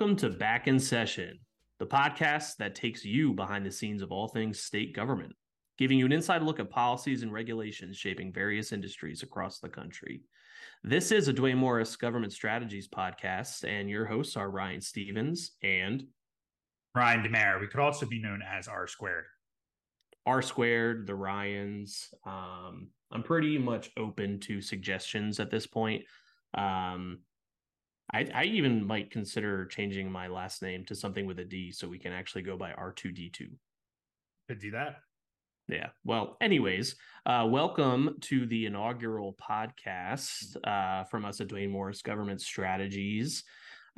Welcome to Back in Session, the podcast that takes you behind the scenes of all things state government, giving you an inside look at policies and regulations shaping various industries across the country. This is a Duane Morris Government Strategies podcast, and your hosts are Ryan Stevens and Ryan DeMare. We could also be known as R Squared. R Squared, the Ryans. Um, I'm pretty much open to suggestions at this point. Um, I, I even might consider changing my last name to something with a D so we can actually go by R2D2. Could do that. Yeah. Well, anyways, uh, welcome to the inaugural podcast uh, from us at Duane Morris Government Strategies,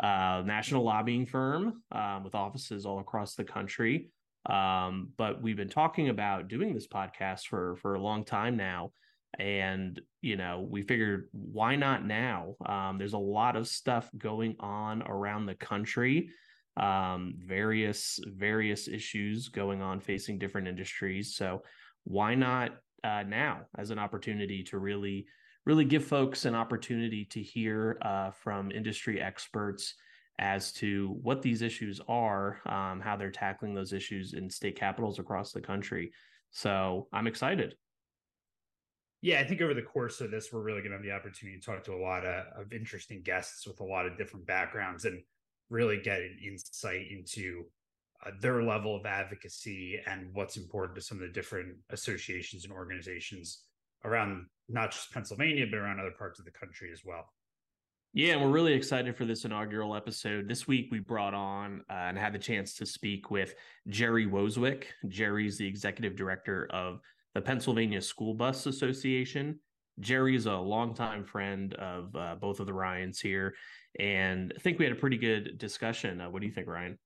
uh, national lobbying firm um, with offices all across the country. Um, but we've been talking about doing this podcast for for a long time now and you know we figured why not now? Um, there's a lot of stuff going on around the country um, various various issues going on facing different industries so why not uh, now as an opportunity to really really give folks an opportunity to hear uh, from industry experts as to what these issues are um, how they're tackling those issues in state capitals across the country so i'm excited yeah, I think over the course of this, we're really going to have the opportunity to talk to a lot of, of interesting guests with a lot of different backgrounds and really get an insight into uh, their level of advocacy and what's important to some of the different associations and organizations around not just Pennsylvania, but around other parts of the country as well. Yeah, and we're really excited for this inaugural episode. This week, we brought on uh, and had the chance to speak with Gerry Wosewick. Gerry's the executive director of the Pennsylvania School Bus Association. Gerry's a longtime friend of uh, both of the Ryans here, and I think we had a pretty good discussion. Uh, what do you think, Ryan?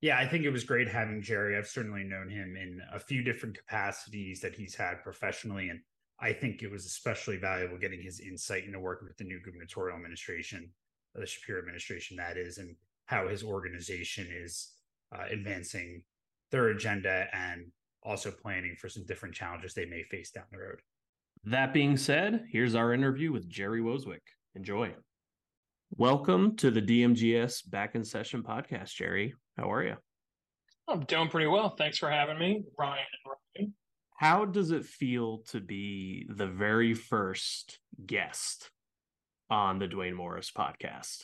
Yeah, I think it was great having Gerry. I've certainly known him in a few different capacities that he's had professionally, and I think it was especially valuable getting his insight into working with the new gubernatorial administration, the Shapiro administration, that is, and how his organization is uh, advancing their agenda and also planning for some different challenges they may face down the road. That being said, here's our interview with Gerry Wosewick. Enjoy. Welcome to the DMGS Back in Session podcast, Gerry. How are you? I'm doing pretty well. Thanks for having me, Ryan and Ryan. How does it feel to be the very first guest on the Duane Morris podcast?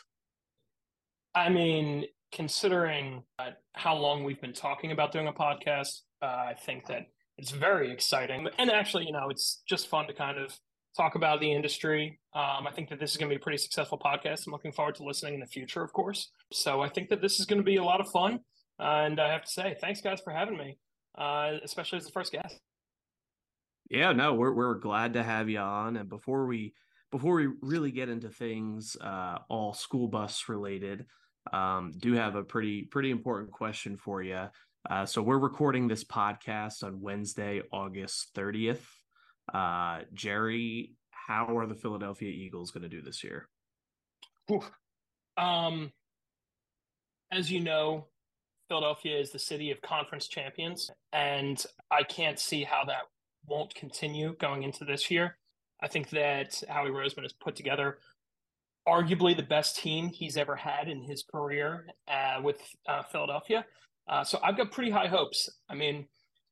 I mean, considering uh, how long we've been talking about doing a podcast, uh, I think that it's very exciting. And actually, you know, it's just fun to kind of talk about the industry. Um, I think that this is going to be a pretty successful podcast. I'm looking forward to listening in the future, of course. So I think that this is going to be a lot of fun. Uh, and I have to say, thanks guys for having me, uh, especially as the first guest. Yeah, no, we're we're glad to have you on. And before we before we really get into things uh, all school bus related, um, do have a pretty pretty important question for you. Uh, so we're recording this podcast on Wednesday, August 30th. Uh, Gerry, how are the Philadelphia Eagles going to do this year? Um, as you know, Philadelphia is the city of conference champions, and I can't see how that won't continue going into this year. I think that Howie Roseman has put together arguably the best team he's ever had in his career uh, with uh, Philadelphia. Uh, so I've got pretty high hopes. I mean,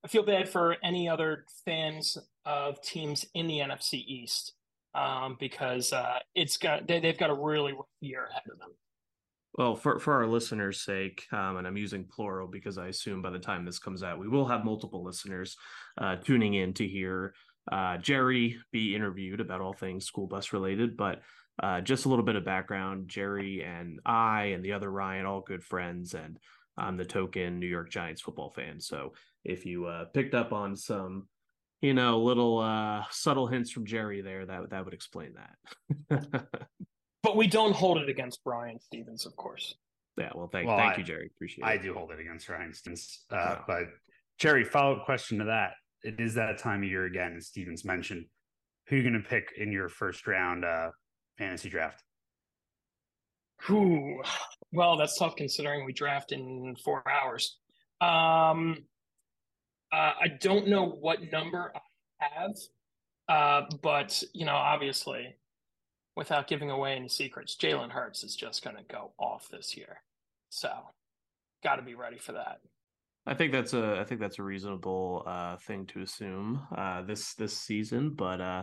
I feel bad for any other fans of teams in the NFC East um, because uh, it's got they, have got a really rough year ahead of them. Well, for, for our listeners' sake, um, and I'm using plural because I assume by the time this comes out, we will have multiple listeners uh, tuning in to hear uh, Gerry be interviewed about all things school bus related. But uh, just a little bit of background Gerry and I and the other Ryan, all good friends, and I'm the token New York Giants football fan. So if you uh, picked up on some, you know, little uh, subtle hints from Gerry there, that that would explain that. but we don't hold it against Brian Stevens, of course. Yeah, well, thank, well, thank I, you, Gerry. Appreciate I it. I do hold it against Ryan Stevens. Uh. But Gerry, follow up question to that. It is that time of year again, as Stevens mentioned. Who are you going to pick in your first round uh, fantasy draft? Whew. Well, that's tough considering we draft in four hours. Um, uh, I don't know what number I have, uh, but you know, obviously, without giving away any secrets, Jalen Hurts is just going to go off this year. So, got to be ready for that. I think that's a I think that's a reasonable uh, thing to assume uh, this this season, but uh,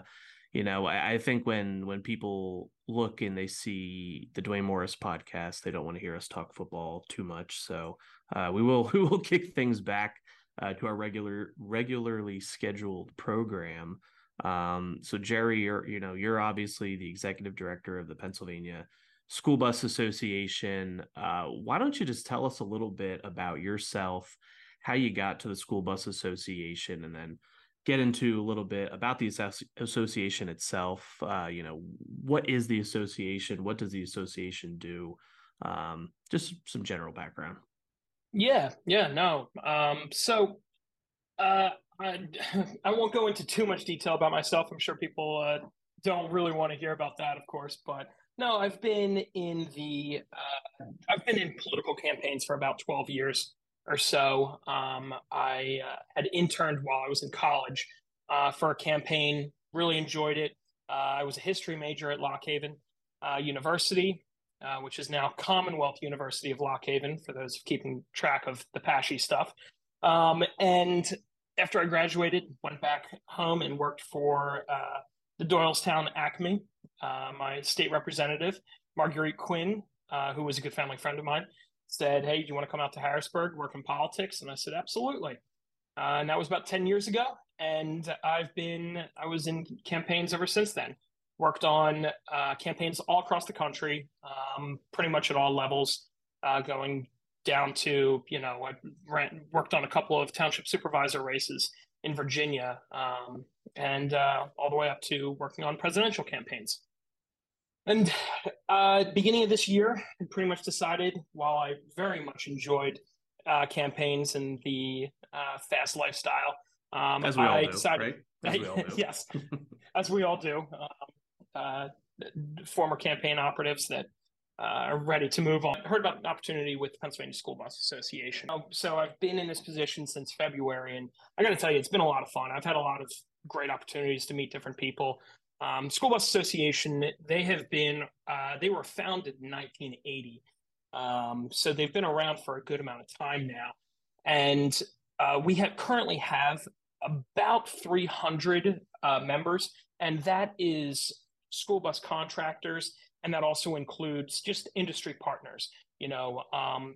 you know I, I, think when when people look and they see the Duane Morris podcast, they don't want to hear us talk football too much. So uh, we will we will kick things back uh, to our regular regularly scheduled program. Um, so Gerry, you're you know you're obviously the executive director of the Pennsylvania School Bus Association. Uh, why don't you just tell us a little bit about yourself, how you got to the School Bus Association, and then get into a little bit about the association itself. Uh, you know, what is the association? What does the association do? Um, just some general background. Yeah, yeah, no. Um, so uh, I, I won't go into too much detail about myself. I'm sure people uh, don't really want to hear about that, of course. But no, I've been in the uh, I've been in political campaigns for about 12 years or so. Um, I uh, had interned while I was in college uh, for a campaign. Really enjoyed it. Uh, I was a history major at Lock Haven uh, University, uh, which is now Commonwealth University of Lock Haven, for those keeping track of the PASSHE stuff. Um, and after I graduated, went back home and worked for uh, the Doylestown Acme. My state representative, Marguerite Quinn, who was a good family friend of mine, said, Hey, do you want to come out to Harrisburg, work in politics? And I said, Absolutely. Uh, and that was about 10 years ago. And I've been, I was in campaigns ever since then. Worked on uh, campaigns all across the country, um, pretty much at all levels, uh, going down to, you know, I ran, worked on a couple of township supervisor races in Virginia, um, and uh, all the way up to working on presidential campaigns. And uh, beginning of this year, I pretty much decided, while I very much enjoyed uh, campaigns and the uh, fast lifestyle, um, as we all I do, decided, right? As do. yes, as we all do. Um, uh, former campaign operatives that uh, are ready to move on. I heard about an opportunity with the Pennsylvania School Bus Association. Oh, so I've been in this position since February, and I got to tell you, it's been a lot of fun. I've had a lot of great opportunities to meet different people. Um, School Bus Association, they have been, uh, they were founded in 1980. Um, so they've been around for a good amount of time now. And uh, we have currently have about 300 uh, members, and that is school bus contractors and that also includes just industry partners you know um,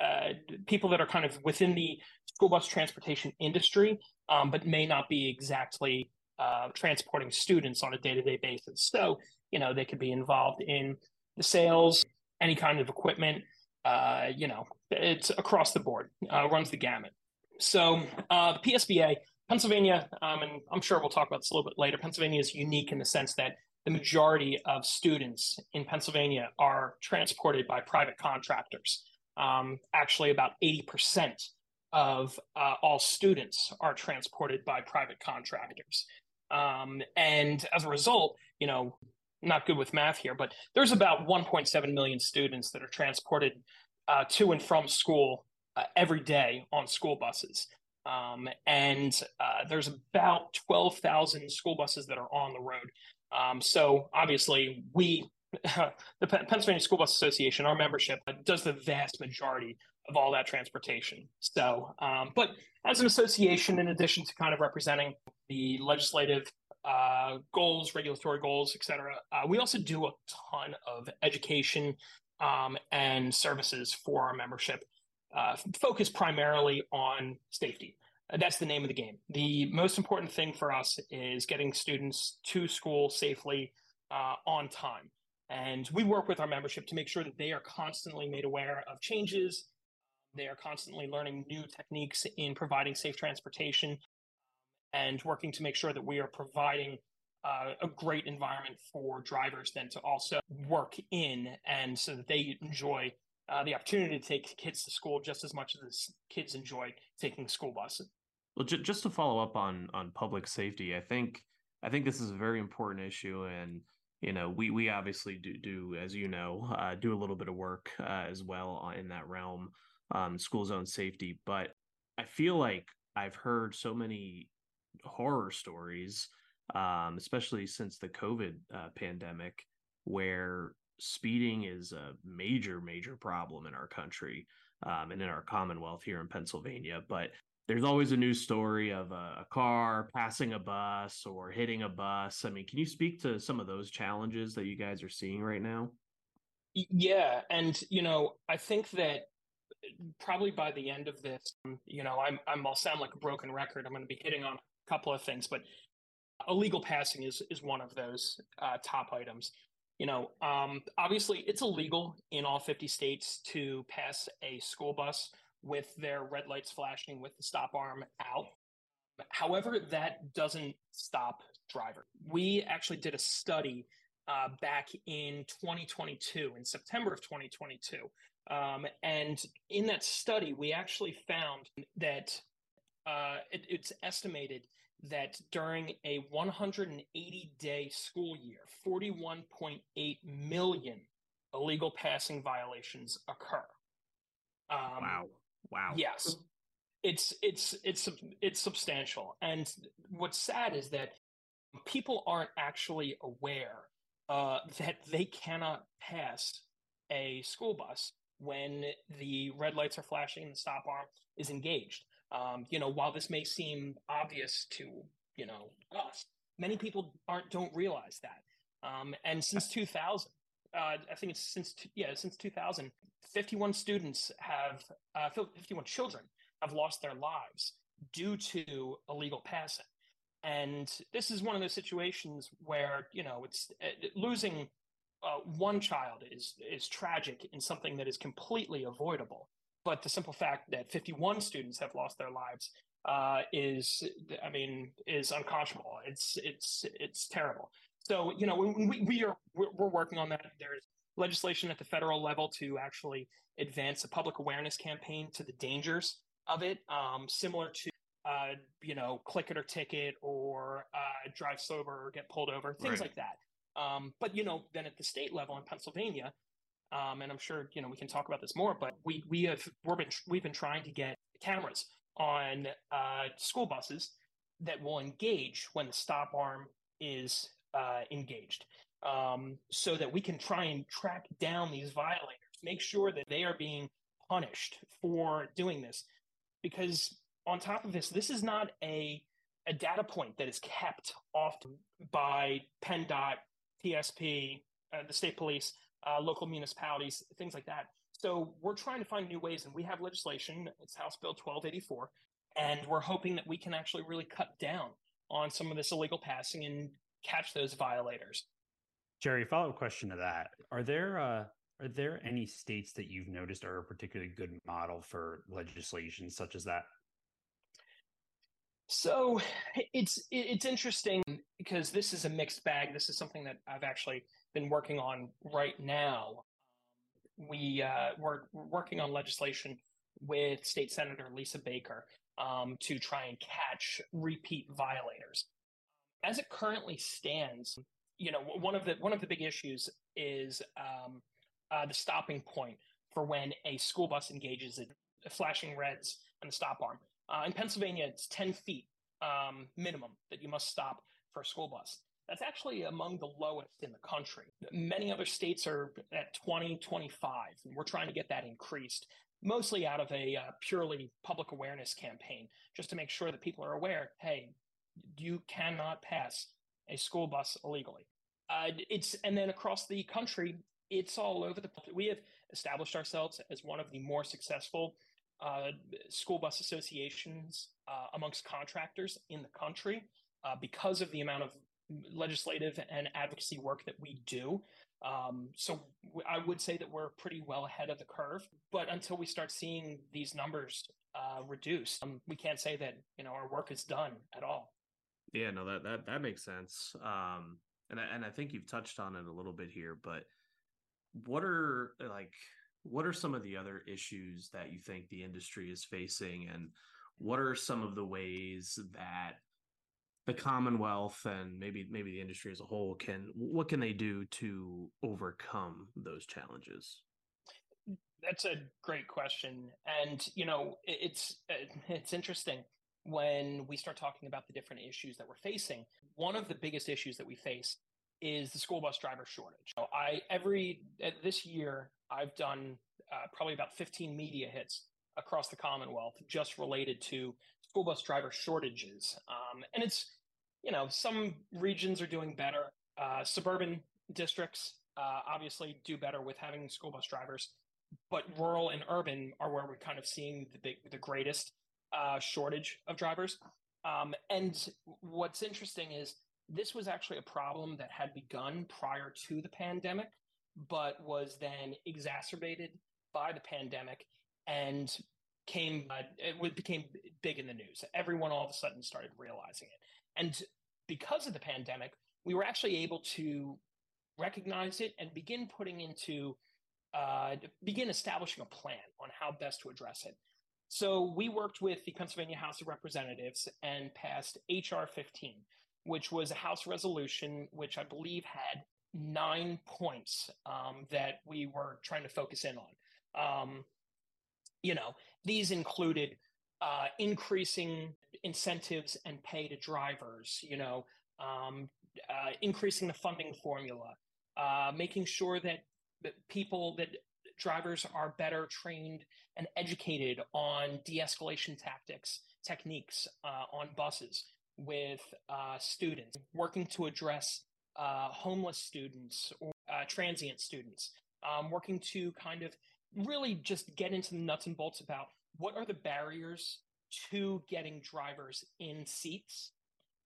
uh, people that are kind of within the school bus transportation industry um, but may not be exactly uh, transporting students on a day-to-day basis so you know they could be involved in the sales any kind of equipment uh, you know it's across the board uh, runs the gamut so uh, psba pennsylvania um, and i'm sure we'll talk about this a little bit later pennsylvania is unique in the sense that the majority of students in Pennsylvania are transported by private contractors. Um, actually, about 80% of uh, all students are transported by private contractors. Um, and as a result, you know, not good with math here, but there's about 1.7 million students that are transported uh, to and from school uh, every day on school buses. Um, and uh, there's about 12,000 school buses that are on the road. Um, so obviously, we, the Pennsylvania School Bus Association, our membership does the vast majority of all that transportation. So, um, but as an association, in addition to kind of representing the legislative uh, goals, regulatory goals, et cetera, uh, we also do a ton of education um, and services for our membership, uh, focused primarily on safety. That's the name of the game. The most important thing for us is getting students to school safely uh, on time. And we work with our membership to make sure that they are constantly made aware of changes. They are constantly learning new techniques in providing safe transportation and working to make sure that we are providing uh, a great environment for drivers then to also work in and so that they enjoy uh, the opportunity to take kids to school just as much as kids enjoy taking school bus. Well, j- just to follow up on on public safety, I think I think this is a very important issue, and you know, we we obviously do do as you know uh, do a little bit of work uh, as well in that realm, um, school zone safety. But I feel like I've heard so many horror stories, um, especially since the COVID uh, pandemic, where speeding is a major, major problem in our country um, and in our Commonwealth here in Pennsylvania. But there's always a news story of a, a, car passing a bus or hitting a bus. I mean, can you speak to some of those challenges that you guys are seeing right now? Yeah, and you know, I think that probably by the end of this, you know, I'm, I'm I'll sound like a broken record. I'm going to be hitting on a couple of things, but illegal passing is is one of those uh, top items. You know, um, obviously, it's illegal in all 50 states to pass a school bus with their red lights flashing with the stop arm out. However, that doesn't stop drivers. We actually did a study uh, back in 2022, in September of 2022. Um, and in that study, we actually found that uh, it, it's estimated that during a 180 day school year, 41.8 million illegal passing violations occur. Um, wow. Wow. Yes. It's it's it's it's substantial. And what's sad is that people aren't actually aware uh, that they cannot pass a school bus when the red lights are flashing and the stop arm is engaged. Um, you know, while this may seem obvious to you know us, many people aren't don't realize that. Um, and since 2000, uh, I think it's since yeah since 2000, 51 students have uh, 51 children have lost their lives due to illegal passing. And this is one of those situations where you know it's uh, losing uh, one child is is tragic in something that is completely avoidable. But the simple fact that 51 students have lost their lives uh, is, I mean, is unconscionable. It's it's it's terrible. So you know, we, we are we're, we're working on that. There's legislation at the federal level to actually advance a public awareness campaign to the dangers of it, um, similar to uh, you know, click it or ticket or uh, drive sober or get pulled over, things right. like that. Um, but you know, then at the state level in Pennsylvania, um, and I'm sure you know we can talk about this more. But we we have we've been we've been trying to get cameras on uh, school buses that will engage when the stop arm is uh, engaged, um, so that we can try and track down these violators, make sure that they are being punished for doing this. Because on top of this, this is not a a data point that is kept often by PennDOT, PSP, uh, the state police uh, local municipalities, things like that. So we're trying to find new ways, and we have legislation. It's House Bill 1284, and we're hoping that we can actually really cut down on some of this illegal passing and catch those violators. Gerry, follow up question to that: Are there uh, are there any states that you've noticed are a particularly good model for legislation such as that? So it's it's interesting because this is a mixed bag. This is something that I've actually been working on right now. We uh, we're working on legislation with State Senator Lisa Baker um, to try and catch repeat violators. As it currently stands, you know one of the one of the big issues is um, uh, the stopping point for when a school bus engages in flashing reds and the stop arm. Uh, in Pennsylvania, it's 10 feet um, minimum that you must stop for a school bus. That's actually among the lowest in the country. Many other states are at 20, 25, and we're trying to get that increased, mostly out of a uh, purely public awareness campaign, just to make sure that people are aware hey, you cannot pass a school bus illegally. Uh, it's and then across the country, it's all over the. We have established ourselves as one of the more successful uh, school bus associations uh, amongst contractors in the country uh, because of the amount of legislative and advocacy work that we do. Um, so I would say that we're pretty well ahead of the curve. But until we start seeing these numbers uh, reduce, um, we can't say that you know our work is done at all. Yeah, no, that that that makes sense. Um, and I, and I think you've touched on it a little bit here, but what are like what are some of the other issues that you think the industry is facing and what are some of the ways that the commonwealth and maybe maybe the industry as a whole can what can they do to overcome those challenges? That's a great question. And you know it's uh, it's interesting when we start talking about the different issues that we're facing. One of the biggest issues that we face is the school bus driver shortage. I every uh, this year I've done uh, probably about 15 media hits across the Commonwealth just related to school bus driver shortages, um, and it's you know some regions are doing better. Uh, suburban districts uh, obviously do better with having school bus drivers, but rural and urban are where we're kind of seeing the big, the greatest uh, shortage of drivers. Um, and what's interesting is this was actually a problem that had begun prior to the pandemic, but was then exacerbated by the pandemic and came uh, it became big in the news. Everyone all of a sudden started realizing it, and because of the pandemic, we were actually able to recognize it and begin putting into uh, begin establishing a plan on how best to address it. So we worked with the Pennsylvania House of Representatives and passed HR 15, which was a House resolution which I believe had nine points um, that we were trying to focus in on. Um, you know, these included uh, increasing incentives and pay to drivers, you know, um, uh, increasing the funding formula, uh, making sure that, that people, that drivers are better trained and educated on de escalation tactics, techniques uh, on buses with uh, students, working to address uh, homeless students or uh, transient students, um, working to kind of really just get into the nuts and bolts about what are the barriers to getting drivers in seats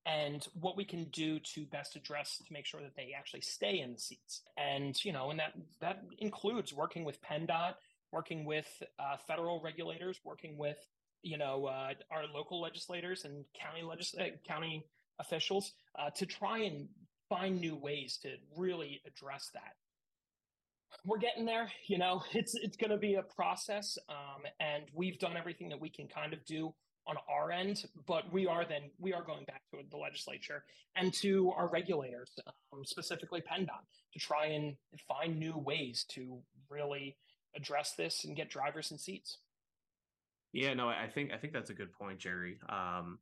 and what we can do to best address to make sure that they actually stay in the seats. And you know, and that that includes working with PennDOT, working with uh, federal regulators, working with you know uh, our local legislators and county legis- uh, county officials uh, to try and find new ways to really address that. We're getting there, you know. It's it's going to be a process, um, and we've done everything that we can kind of do on our end, but we are then we are going back to the legislature and to our regulators, um, specifically PennDOT, to try and find new ways to really address this and get drivers in seats. Yeah, no, I think I think that's a good point, Gerry. Um,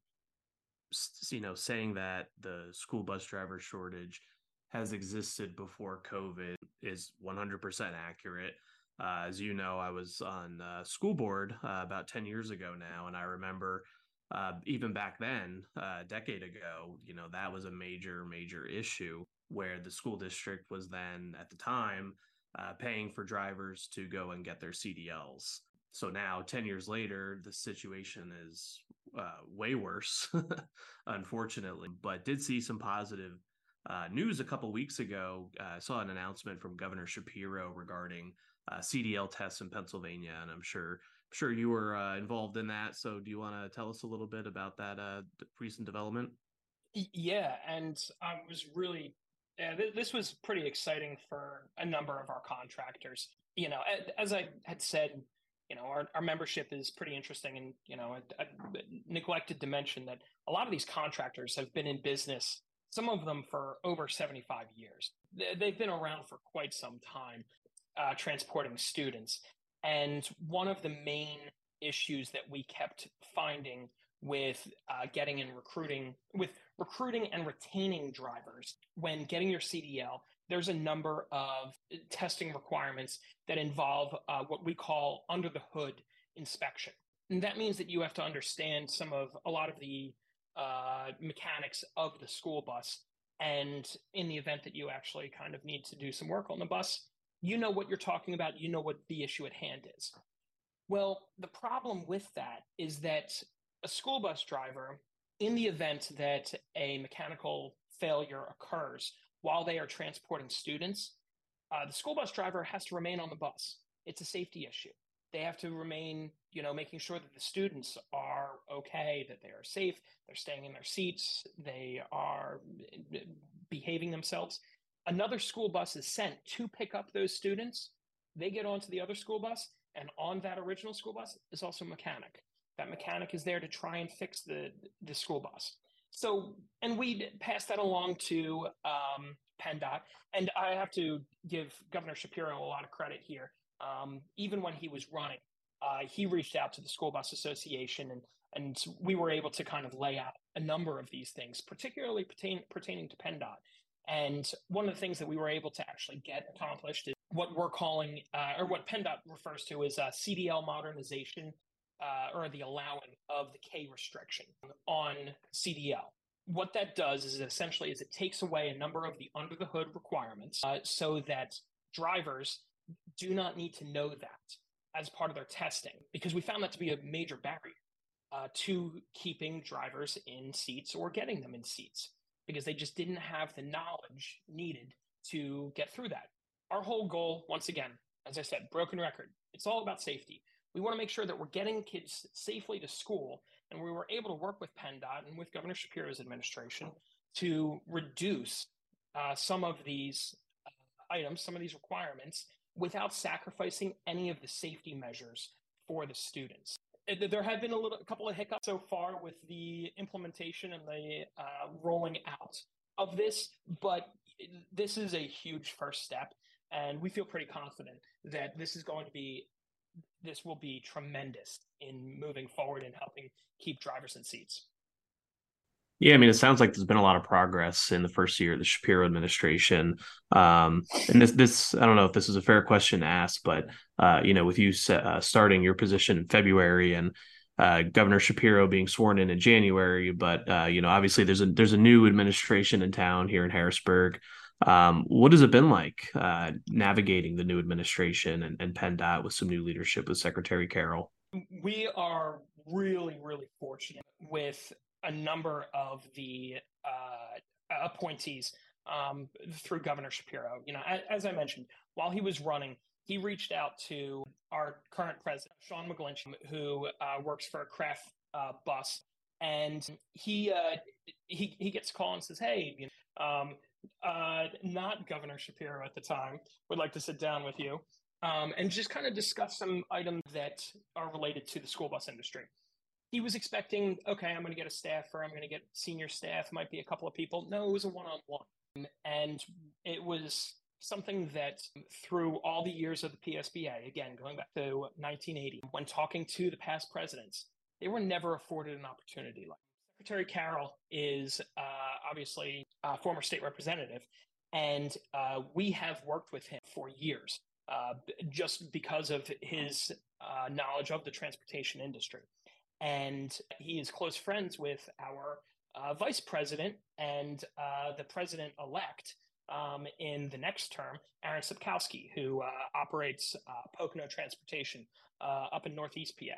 you know, saying that the school bus driver shortage has existed before COVID is 100% accurate. Uh, as you know, I was on uh, school board uh, about 10 years ago now, and I remember uh, even back then, uh, a decade ago, you know, that was a major, major issue where the school district was then at the time uh, paying for drivers to go and get their CDLs. So now, 10 years later, the situation is way worse, unfortunately, but did see some positive uh, news a couple weeks ago. I saw an announcement from Governor Shapiro regarding uh, CDL tests in Pennsylvania, and I'm sure I'm sure you were uh, involved in that. So, do you want to tell us a little bit about that uh, recent development? Yeah, and I was really yeah, th- this was pretty exciting for a number of our contractors. You know, as I had said, you know, our, our membership is pretty interesting. And, you know, I, neglected to mention that a lot of these contractors have been in business, some of them for over 75 years. They've been around for quite some time uh, transporting students. And one of the main issues that we kept finding with uh, getting and recruiting, with recruiting and retaining drivers, when getting your CDL, there's a number of testing requirements that involve uh, what we call under the hood inspection. And that means that you have to understand some of a lot of the uh, mechanics of the school bus. And in the event that you actually kind of need to do some work on the bus, you know what you're talking about, you know what the issue at hand is. Well, the problem with that is that a school bus driver, in the event that a mechanical failure occurs while they are transporting students, uh, the school bus driver has to remain on the bus. It's a safety issue. They have to remain, you know, making sure that the students are okay, that they are safe, they're staying in their seats, they are behaving themselves another school bus is sent to pick up those students. They get onto the other school bus, and on that original school bus is also a mechanic. That mechanic is there to try and fix the the school bus. So, and we pass that along to um, PennDOT, and I have to give Governor Shapiro a lot of credit here. Um, even when he was running, uh, he reached out to the School Bus Association, and and we were able to kind of lay out a number of these things, particularly pertain, pertaining to PennDOT And one of the things that we were able to actually get accomplished is what we're calling, uh, or what PennDOT refers to as uh, CDL modernization, uh, or the allowing of the K restriction on CDL. What that does is essentially is it takes away a number of the under the hood requirements, uh, so that drivers do not need to know that as part of their testing, because we found that to be a major barrier uh, to keeping drivers in seats or getting them in seats because they just didn't have the knowledge needed to get through that. Our whole goal, once again, as I said, broken record, it's all about safety. We want to make sure that we're getting kids safely to school, and we were able to work with PennDOT and with Governor Shapiro's administration to reduce uh, some of these uh, items, some of these requirements, without sacrificing any of the safety measures for the students. There have been a little, a couple of hiccups so far with the implementation and the uh, rolling out of this, but this is a huge first step, and we feel pretty confident that this is going to be, this will be tremendous in moving forward and helping keep drivers in seats. Yeah, I mean, it sounds like there's been a lot of progress in the first year of the Shapiro administration. Um, and this, this, I don't know if this is a fair question to ask, but uh, you know, with you uh, starting your position in February and uh, Governor Shapiro being sworn in in January, but uh, you know, obviously there's a there's a new administration in town here in Harrisburg. Um, what has it been like uh, navigating the new administration and, and PennDOT with some new leadership with Secretary Carroll? We are really, really fortunate with a number of the uh, appointees um, through Governor Shapiro. You know, as, I mentioned, while he was running, he reached out to our current president, Sean McGlinchey, who uh, works for Krapf uh, Bus, and he uh, he he gets a call and says, "Hey, you know, um, uh, not Governor Shapiro at the time would like to sit down with you." Um, and just kind of discuss some items that are related to the school bus industry he was expecting, okay, I'm going to get a staffer, I'm going to get senior staff, might be a couple of people. No, it was a one on one. And it was something that through all the years of the PSBA, again, going back to 1980, when talking to the past presidents, they were never afforded an opportunity like Secretary Carroll is uh, obviously a former state representative, and uh, we have worked with him for years uh, just because of his uh, knowledge of the transportation industry and he is close friends with our uh, vice president and uh, the president elect um, in the next term, Aaron Sapkowski, who uh, operates uh, Pocono Transportation uh, up in Northeast PA.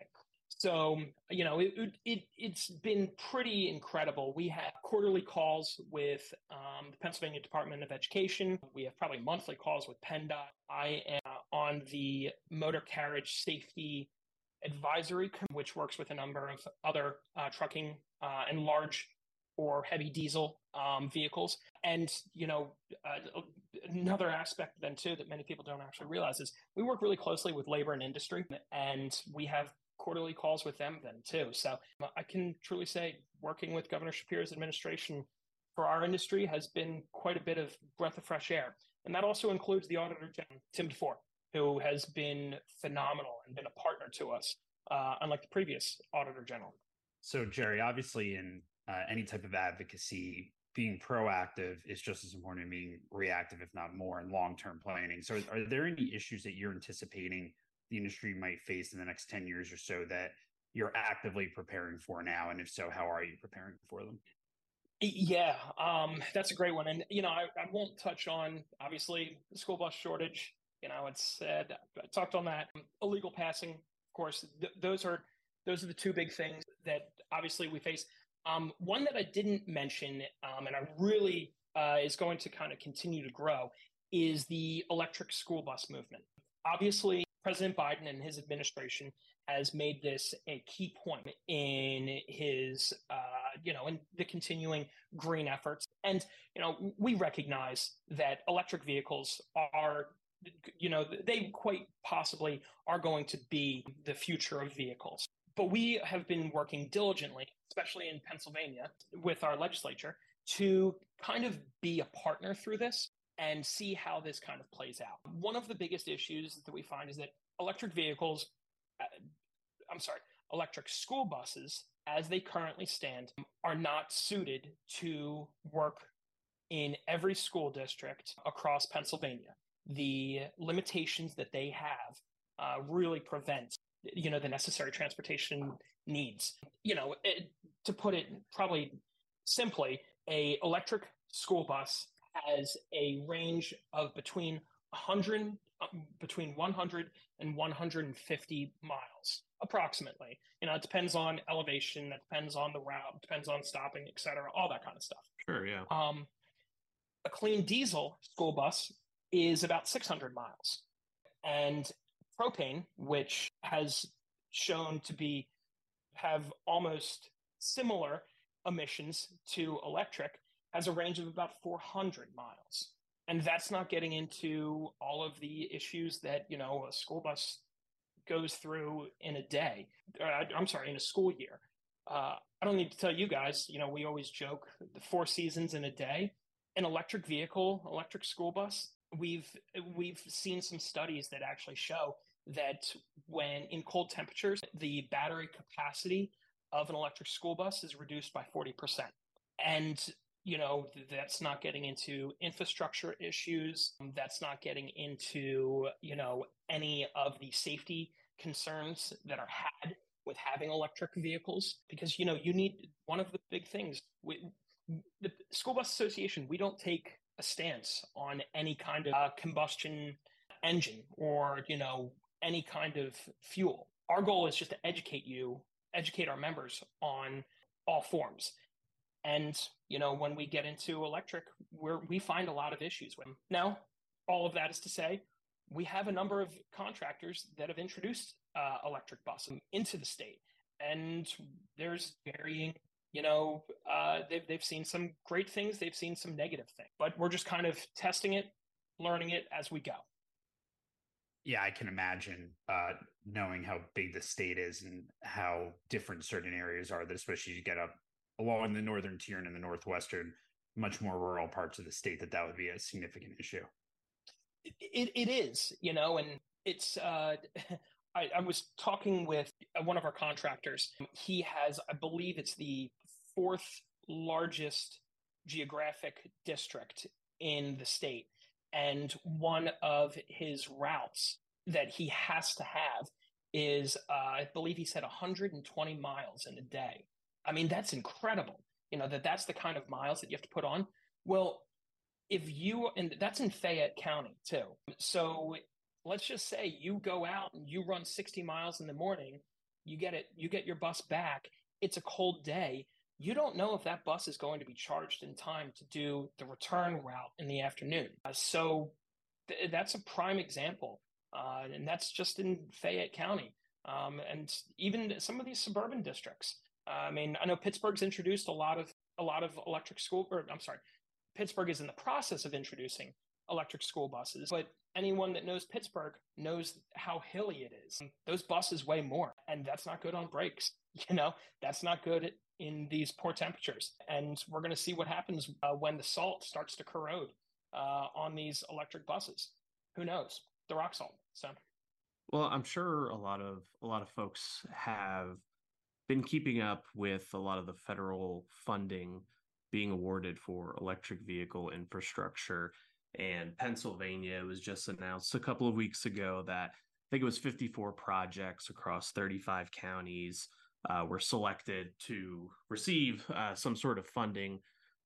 So, you know, it, it, has been pretty incredible. We have quarterly calls with um, the Pennsylvania Department of Education. We have probably monthly calls with PennDOT. I am on the motor carriage safety advisory, which works with a number of other uh, trucking uh, and large or heavy diesel um, vehicles. And you know, uh, another aspect then too that many people don't actually realize is we work really closely with labor and industry, and we have quarterly calls with them then too. So I can truly say, working with Governor Shapiro's administration for our industry has been quite a bit of breath of fresh air. And that also includes the Auditor General, Tim DeFoor, who has been phenomenal and been a partner to us, uh, unlike the previous Auditor General. So, Gerry, obviously, in uh, any type of advocacy, being proactive is just as important as being reactive, if not more, in long term planning. So, are there any issues that you're anticipating the industry might face in the next 10 years or so that you're actively preparing for now? And if so, how are you preparing for them? Yeah, um, that's a great one. And, you know, I, I, won't touch on, obviously, the school bus shortage you know, it's said I talked on that illegal passing. Of course, th- those are those are the two big things that obviously we face. Um, one that I didn't mention, um, and I really uh, is going to kind of continue to grow, is the electric school bus movement. Obviously, President Biden and his administration has made this a key point in his, uh, you know, in the continuing green efforts. And, you know, we recognize that electric vehicles are you know, they quite possibly are going to be the future of vehicles. But we have been working diligently, especially in Pennsylvania with our legislature, to kind of be a partner through this and see how this kind of plays out. One of the biggest issues that we find is that electric vehicles, uh, I'm sorry, electric school buses, as they currently stand, are not suited to work in every school district across Pennsylvania. The limitations that they have uh, really prevent you know the necessary transportation needs you know it, to put it probably simply a electric school bus has a range of between 100 um, between 100 and 150 miles approximately. You know it depends on elevation that depends on the route depends on stopping etc all that kind of stuff. Sure yeah. Um a clean diesel school bus is about 600 miles. And propane which has shown to be have almost similar emissions to electric has a range of about 400 miles. And that's not getting into all of the issues that you know a school bus goes through in a day uh, i'm sorry in a school year. Uh, i don't need to tell you guys you know we always joke the four seasons in a day. An electric vehicle electric school bus we've we've seen some studies that actually show that when in cold temperatures the battery capacity of an electric school bus is reduced by 40% and you know that's not getting into infrastructure issues. That's not getting into you know any of the safety concerns that are had with having electric vehicles. Because you know you need one of the big things we, the school bus association we don't take a stance on any kind of uh, combustion engine or you know any kind of fuel. Our goal is just to educate you educate our members on all forms and you know, when we get into electric, where we find a lot of issues with. Now, all of that is to say, we have a number of contractors that have introduced uh, electric buses into the state, and there's varying. You know, uh, they've they've seen some great things, they've seen some negative things, but we're just kind of testing it, learning it as we go. Yeah, I can imagine uh, knowing how big the state is and how different certain areas are. That especially you get up along the northern tier and in the northwestern, much more rural parts of the state, that that would be a significant issue. It, it is, you know, and it's. Uh, I, I was talking with one of our contractors. He has, I believe, it's the fourth largest geographic district in the state, and one of his routes that he has to have is, uh, I believe he said 120 miles in a day. I mean, that's incredible. You know, that that's the kind of miles that you have to put on. Well, if you, and that's in Fayette County too. So let's just say you go out and you run 60 miles in the morning, you get it, you get your bus back. It's a cold day. You don't know if that bus is going to be charged in time to do the return route in the afternoon. Uh, so th- that's a prime example. Uh, and that's just in Fayette County. Um, and even some of these suburban districts. I mean, I know Pittsburgh's introduced a lot of a lot of electric school, or I'm sorry, Pittsburgh is in the process of introducing electric school buses. But anyone that knows Pittsburgh knows how hilly it is. Those buses weigh more, and that's not good on brakes. You know, that's not good in these poor temperatures. And we're going to see what happens uh, when the salt starts to corrode uh, on these electric buses. Who knows? The rock salt. So. Well, I'm sure a lot of a lot of folks have been keeping up with a lot of the federal funding being awarded for electric vehicle infrastructure. And Pennsylvania was just announced a couple of weeks ago that I think it was 54 projects across 35 counties uh, were selected to receive uh, some sort of funding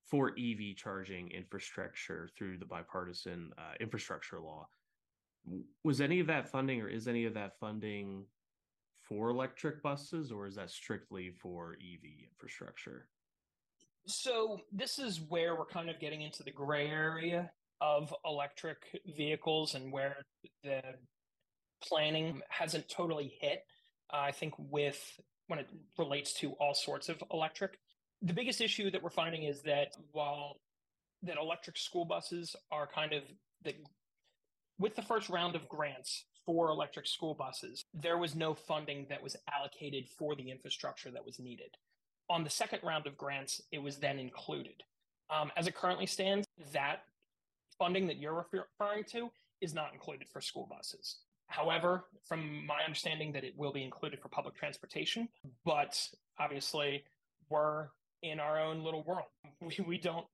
for EV charging infrastructure through the bipartisan uh, infrastructure law. Was any of that funding, or is any of that funding for electric buses, or is that strictly for EV infrastructure? So this is where we're kind of getting into the gray area of electric vehicles and where the planning hasn't totally hit. Uh, I think with when it relates to all sorts of electric, the biggest issue that we're finding is that while that electric school buses are kind of the with the first round of grants for electric school buses, there was no funding that was allocated for the infrastructure that was needed. On the second round of grants, it was then included. Um, as it currently stands, that funding that you're referring to is not included for school buses. However, from my understanding, that it will be included for public transportation, but obviously we're in our own little world. We, we don't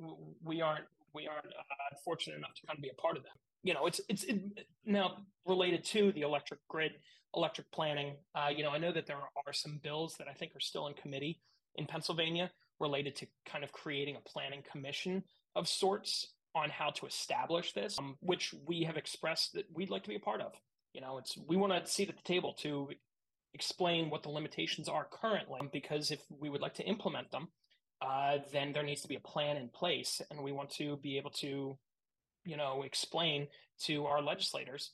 we aren't we aren't uh, fortunate enough to kind of be a part of that. You know, it's it's it, now related to the electric grid, electric planning. Uh, you know, I know that there are some bills that I think are still in committee in Pennsylvania related to kind of creating a planning commission of sorts on how to establish this, um, which we have expressed that we'd like to be a part of. You know, it's we want to seat at the table to explain what the limitations are currently, because if we would like to implement them, uh, then there needs to be a plan in place, and we want to be able to, you know, explain to our legislators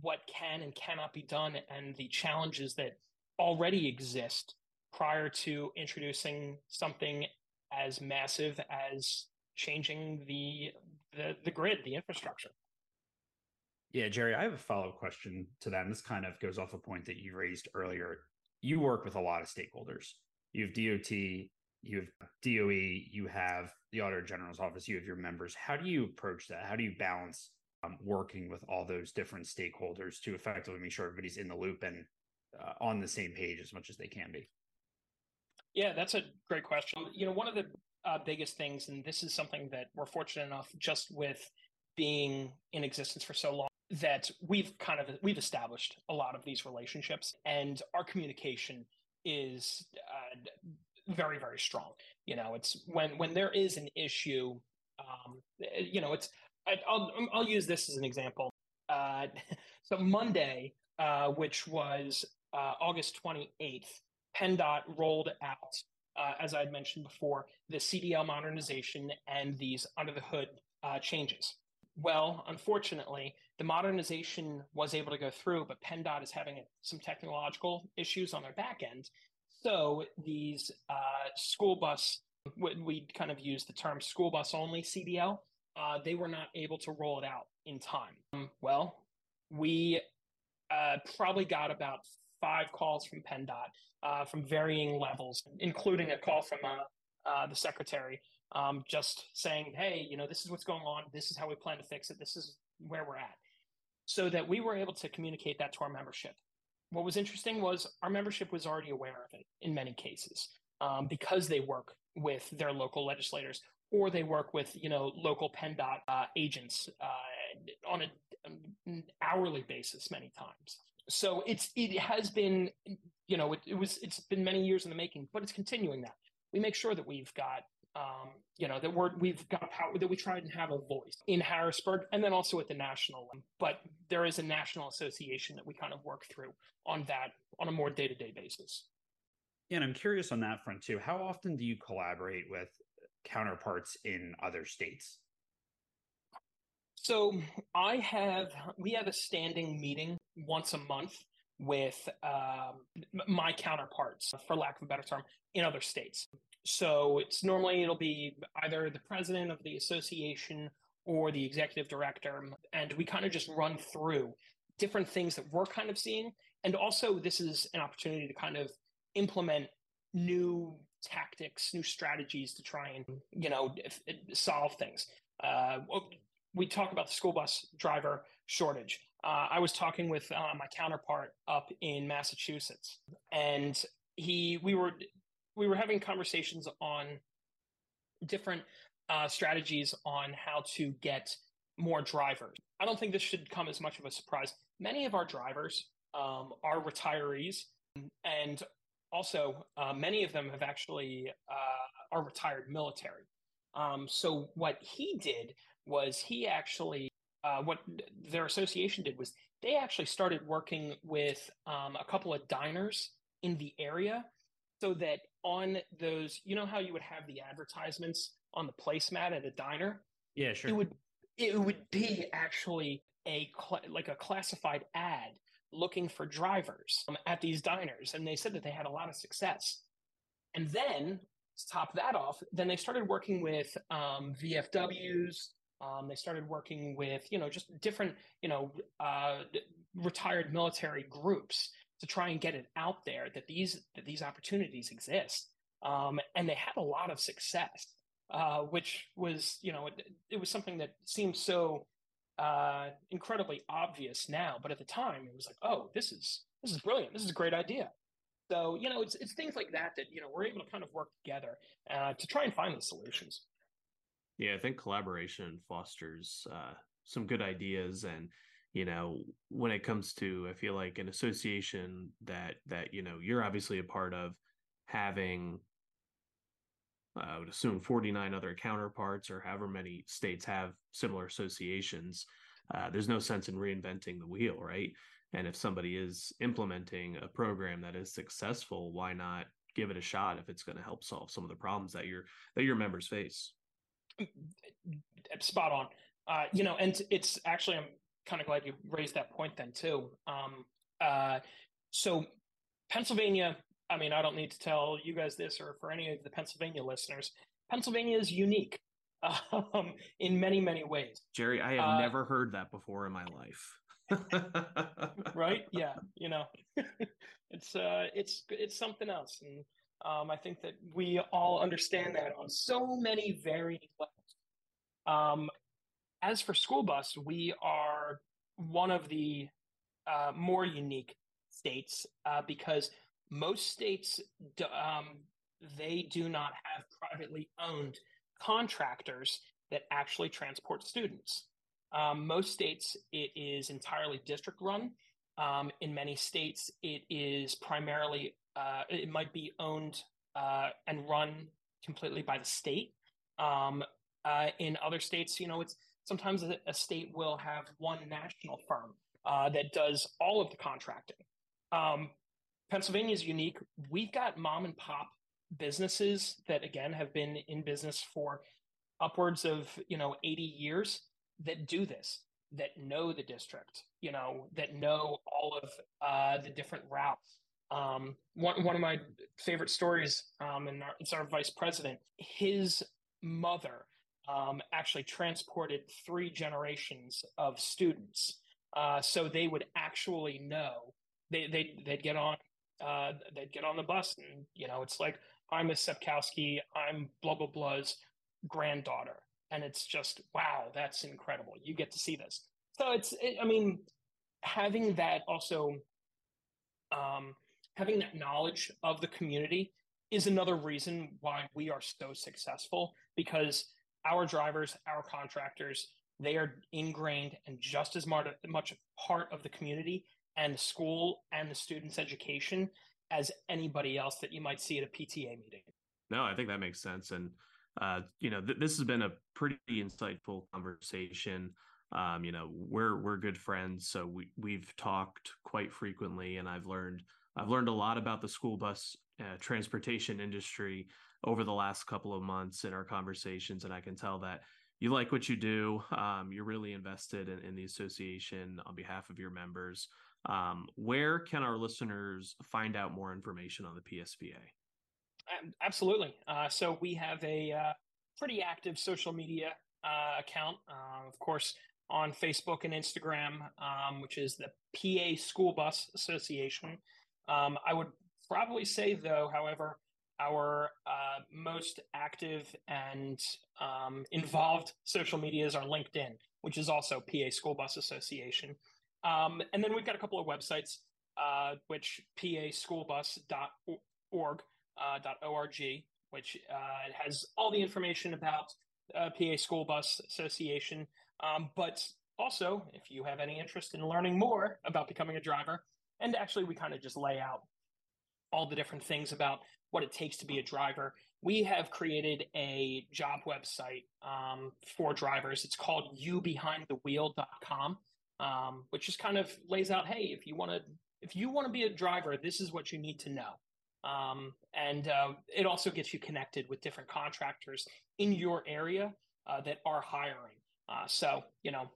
what can and cannot be done and the challenges that already exist prior to introducing something as massive as changing the the, the grid, the infrastructure. Yeah, Gerry, I have a follow up question to that. And this kind of goes off a point that you raised earlier. You work with a lot of stakeholders. You have DOT, you have DOE, you have the Auditor General's office, you have your members. How do you approach that? How do you balance um, working with all those different stakeholders to effectively make sure everybody's in the loop and uh, on the same page as much as they can be? Yeah, that's a great question. You know, one of the uh, biggest things, and this is something that we're fortunate enough just with being in existence for so long that we've kind of we've established a lot of these relationships and our communication is uh, very very strong you know it's when when there is an issue um, you know it's I, will I'll use this as an example uh, so monday uh, which was uh, august 28th PennDOT rolled out uh, as i had mentioned before the cdl modernization and these under the hood uh, changes well, unfortunately, the modernization was able to go through, but PennDOT is having some technological issues on their back end. So these uh, school bus, we kind of use the term school bus only CDL, uh, they were not able to roll it out in time. Um, well, we uh, probably got about five calls from PennDOT uh, from varying levels, including a call from uh, uh, the secretary um, just saying, hey, you know, this is what's going on. This is how we plan to fix it. This is where we're at. So that we were able to communicate that to our membership. What was interesting was our membership was already aware of it in many cases um, because they work with their local legislators or they work with, you know, local PennDOT uh, agents uh, on an hourly basis many times. So it's it has been, you know, it, it was it's been many years in the making, but it's continuing that. We make sure that we've got um, you know that we're we've got power that we try and have a voice in Harrisburg and then also at the national level. But there is a national association that we kind of work through on that on a more day to day basis. Yeah, and I'm curious on that front too. How often do you collaborate with counterparts in other states? So I have we have a standing meeting once a month with um, my counterparts, for lack of a better term, in other states. So it's normally it'll be either the president of the association or the executive director, and we kind of just run through different things that we're kind of seeing, and also this is an opportunity to kind of implement new tactics, new strategies to try and you know solve things. Uh, we talk about the school bus driver shortage. Uh, I was talking with uh, my counterpart up in Massachusetts, and he we were we were having conversations on different uh, strategies on how to get more drivers. I don't think this should come as much of a surprise. Many of our drivers um, are retirees, and also uh, many of them have actually uh, are retired military. Um, so what he did was he actually uh, what their association did was they actually started working with um, a couple of diners in the area so that on those, you know how you would have the advertisements on the placemat at a diner? Yeah, sure. It would it would be actually a cl- like a classified ad looking for drivers um, at these diners, and they said that they had a lot of success. And then to top that off, then they started working with um, VFWs. Um, they started working with you know just different you know uh, retired military groups to try and get it out there that these that these opportunities exist. Um, and they had a lot of success, uh, which was you know it, it, was something that seems so uh, incredibly obvious now, but at the time it was like, oh, this is this is brilliant. This is a great idea. So you know, it's it's things like that that you know we're able to kind of work together uh, to try and find the solutions. Yeah, I think collaboration fosters uh, some good ideas, and you know, when it comes to, I feel like an association that that you know you're obviously a part of, having I would assume 49 other counterparts or however many states have similar associations. Uh, there's no sense in reinventing the wheel, right? And if somebody is implementing a program that is successful, why not give it a shot if it's going to help solve some of the problems that your that your members face? Spot on. Uh, you know, and it's actually I'm kind of glad you raised that point then too. Um, uh, so Pennsylvania I mean, I don't need to tell you guys this or for any of the Pennsylvania listeners. Pennsylvania is unique um, in many, many ways. Gerry, I have uh, never heard that before in my life. right? Yeah, you know, it's uh, it's it's something else, and um, I think that we all understand that on so many varying levels. Um, as for school bus, we are one of the uh, more unique states uh, because most states um, they do not have privately owned contractors that actually transport students. Um, most states it is entirely district run. Um, in many states, it is primarily uh, it might be owned uh, and run completely by the state. Um, uh, in other states, you know, it's sometimes a, state will have one national firm uh, that does all of the contracting. Um, Pennsylvania is unique. We've got mom and pop businesses that again have been in business for upwards of you know 80 years that do this that know the district you know that know all of uh, the different routes um, one, one of my favorite stories um, and our, it's our vice president his mother um, actually transported three generations of students. Uh, so they would actually know they, they, they'd get on uh, they'd get on the bus and you know it's like i'm a sepkowski i'm blah blah blah's granddaughter. And it's just wow that's incredible. You get to see this. So it's it, i mean having that also um, having that knowledge of the community is another reason why we are so successful because our drivers our contractors they are ingrained and just as much part of the community and the school and the student's education as anybody else that you might see at a PTA meeting. No, I think that makes sense. And, uh, you know, th- this has been a pretty insightful conversation. Um, you know, we're, we're good friends. So we, we've talked quite frequently and I've learned, I've learned a lot about the school bus uh, transportation industry over the last couple of months in our conversations. And I can tell that you like what you do. Um, you're really invested in, in the association on behalf of your members. Um, where can our listeners find out more information on the PSBA? Absolutely. Uh, so we have a uh, pretty active social media uh, account, uh, of course, on Facebook and Instagram, um, which is the PA School Bus Association. Um, I would probably say, though, however, our uh, most active and um, involved social medias are LinkedIn, which is also PA School Bus Association. Um, and then we've got a couple of websites, uh, which paschoolbus.org, uh, .org, which uh, has all the information about uh, PA School Bus Association. Um, but also, if you have any interest in learning more about becoming a driver, and actually we kind of just lay out all the different things about what it takes to be a driver. We have created a job website um, for drivers. It's called youbehindthewheel.com um, which just kind of lays out, hey, if you want to if you want to be a driver, this is what you need to know. Um, and uh, it also gets you connected with different contractors in your area uh, that are hiring. Uh, so, you know,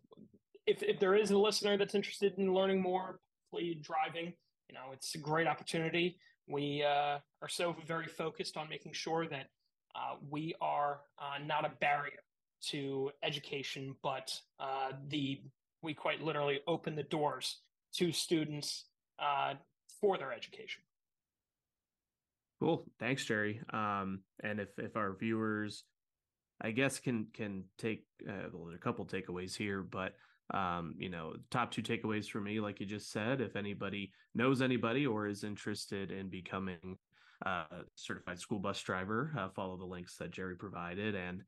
if, if there is a listener that's interested in learning more, please driving, you know, it's a great opportunity. We uh, are so very focused on making sure that uh, we are uh, not a barrier to education, but the we quite literally open the doors to students uh, for their education. Cool. Thanks, Gerry. Um, and if if our viewers, I guess, can can take uh, well, a couple takeaways here, but um, you know, top two takeaways for me, like you just said, if anybody knows anybody or is interested in becoming a certified school bus driver, uh, follow the links that Gerry provided, and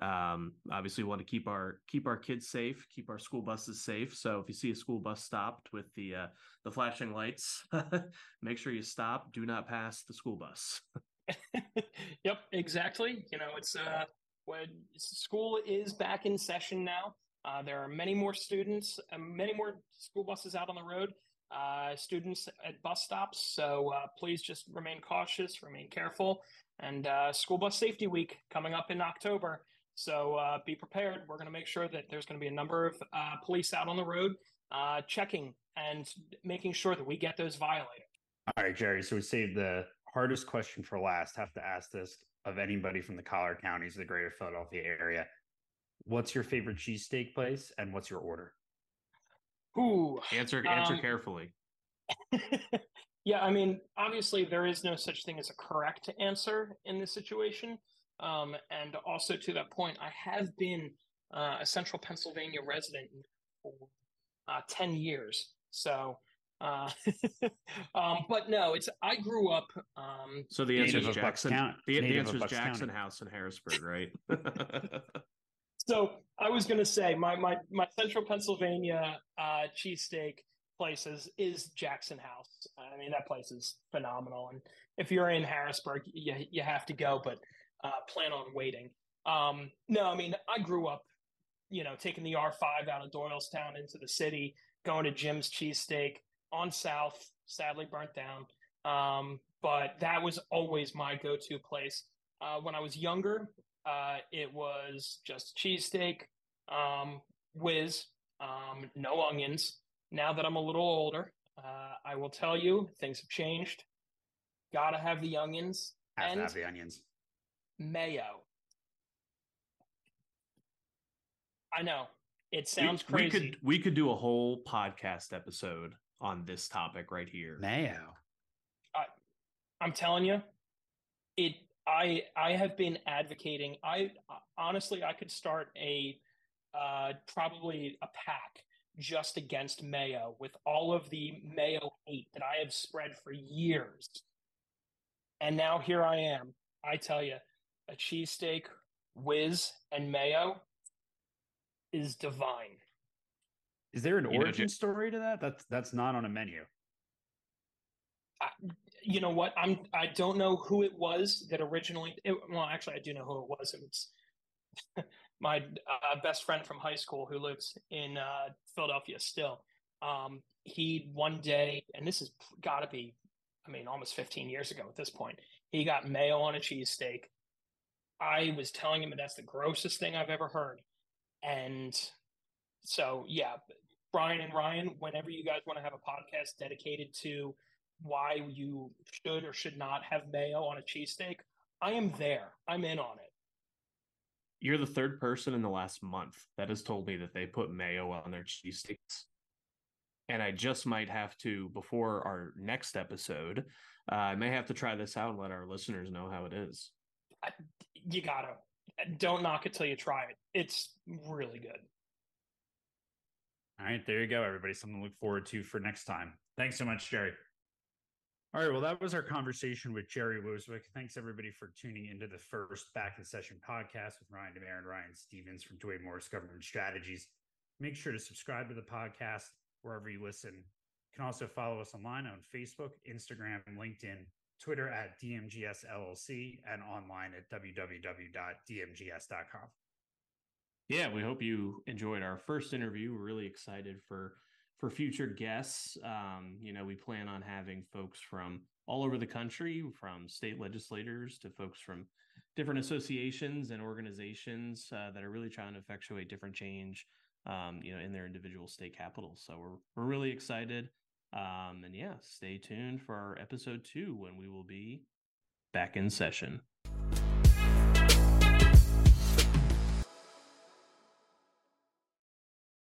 Um, obviously, want to keep our keep our kids safe, keep our school buses safe. So if you see a school bus stopped with the uh, the flashing lights, make sure you stop. Do not pass the school bus. yep, exactly. You know, it's uh, when school is back in session now. Uh, there are many more students, and many more school buses out on the road. Uh, students at bus stops. So uh, please just remain cautious, remain careful. And uh, School Bus Safety Week coming up in October. So uh, be prepared. We're going to make sure that there's going to be a number of uh, police out on the road uh, checking and making sure that we get those violators. All right, Gerry. So we saved the hardest question for last. Have to ask this of anybody from the collar counties, the greater Philadelphia area. What's your favorite cheesesteak place and what's your order? Ooh. Answer answer um, carefully. yeah, I mean, obviously there is no such thing as a correct answer in this situation. Um, and also to that point, I have been uh, a central Pennsylvania resident for uh, 10 years. So, uh, um, but no, it's, I grew up. Um, so the answer is Jackson. the, the answer is Jackson County. House in Harrisburg, right? so I was going to say my, my, my central Pennsylvania uh, cheesesteak places is Jackson House. I mean, that place is phenomenal. And if you're in Harrisburg, you, you have to go. But uh, plan on waiting. Um, no, I mean, I grew up, you know, taking the R5 out of Doylestown into the city, going to Jim's Cheesesteak on South, sadly burnt down. Um, but that was always my go to place. Uh, when I was younger, uh, it was just cheesesteak, um, whiz, um, no onions. Now that I'm a little older, uh, I will tell you things have changed. Gotta have the onions. Have and to have the onions mayo. I know it sounds we, crazy. We could we could do a whole podcast episode on this topic right here. Mayo. I, I'm telling you, it. I I have been advocating. I honestly I could start a uh, probably a pack just against mayo with all of the mayo hate that I have spread for years. And now here I am. I tell you, a cheesesteak, whiz, and mayo is divine. Is there an you origin know, story to that? That's that's not on a menu. I, you know what? I'm I don't know who it was that originally. It, well, actually, I do know who it was. It was my uh, best friend from high school who lives in uh, Philadelphia still. Um, he one day, and this has got to be, I mean, almost 15 years ago at this point. He got mayo on a cheesesteak I was telling him that that's the grossest thing I've ever heard. And so, yeah, Brian and Ryan, whenever you guys want to have a podcast dedicated to why you should or should not have mayo on a cheesesteak, I am there. I'm in on it. You're the third person in the last month that has told me that they put mayo on their cheesesteaks. And I just might have to, before our next episode, uh, I may have to try this out and let our listeners know how it is. I, you gotta don't knock it till you try it. It's really good. All right, there you go, everybody. Something to look forward to for next time. Thanks so much, Gerry. All right, well, that was our conversation with Gerry Wosewick. Thanks everybody for tuning into the first Back in Session podcast with Ryan DeMare and Ryan Stevens from Duane Morris Government Strategies. Make sure to subscribe to the podcast wherever you listen. You can also follow us online on Facebook, Instagram, LinkedIn Twitter at DMGS LLC, and online at www.dmgs.com. Yeah, we hope you enjoyed our first interview. We're really excited for for future guests. Um, you know, we plan on having folks from all over the country, from state legislators to folks from different associations and organizations uh, that are really trying to effectuate different change, um, you know, in their individual state capitals. So we're we're really excited. Um, and yeah, stay tuned for our episode two when we will be back in session.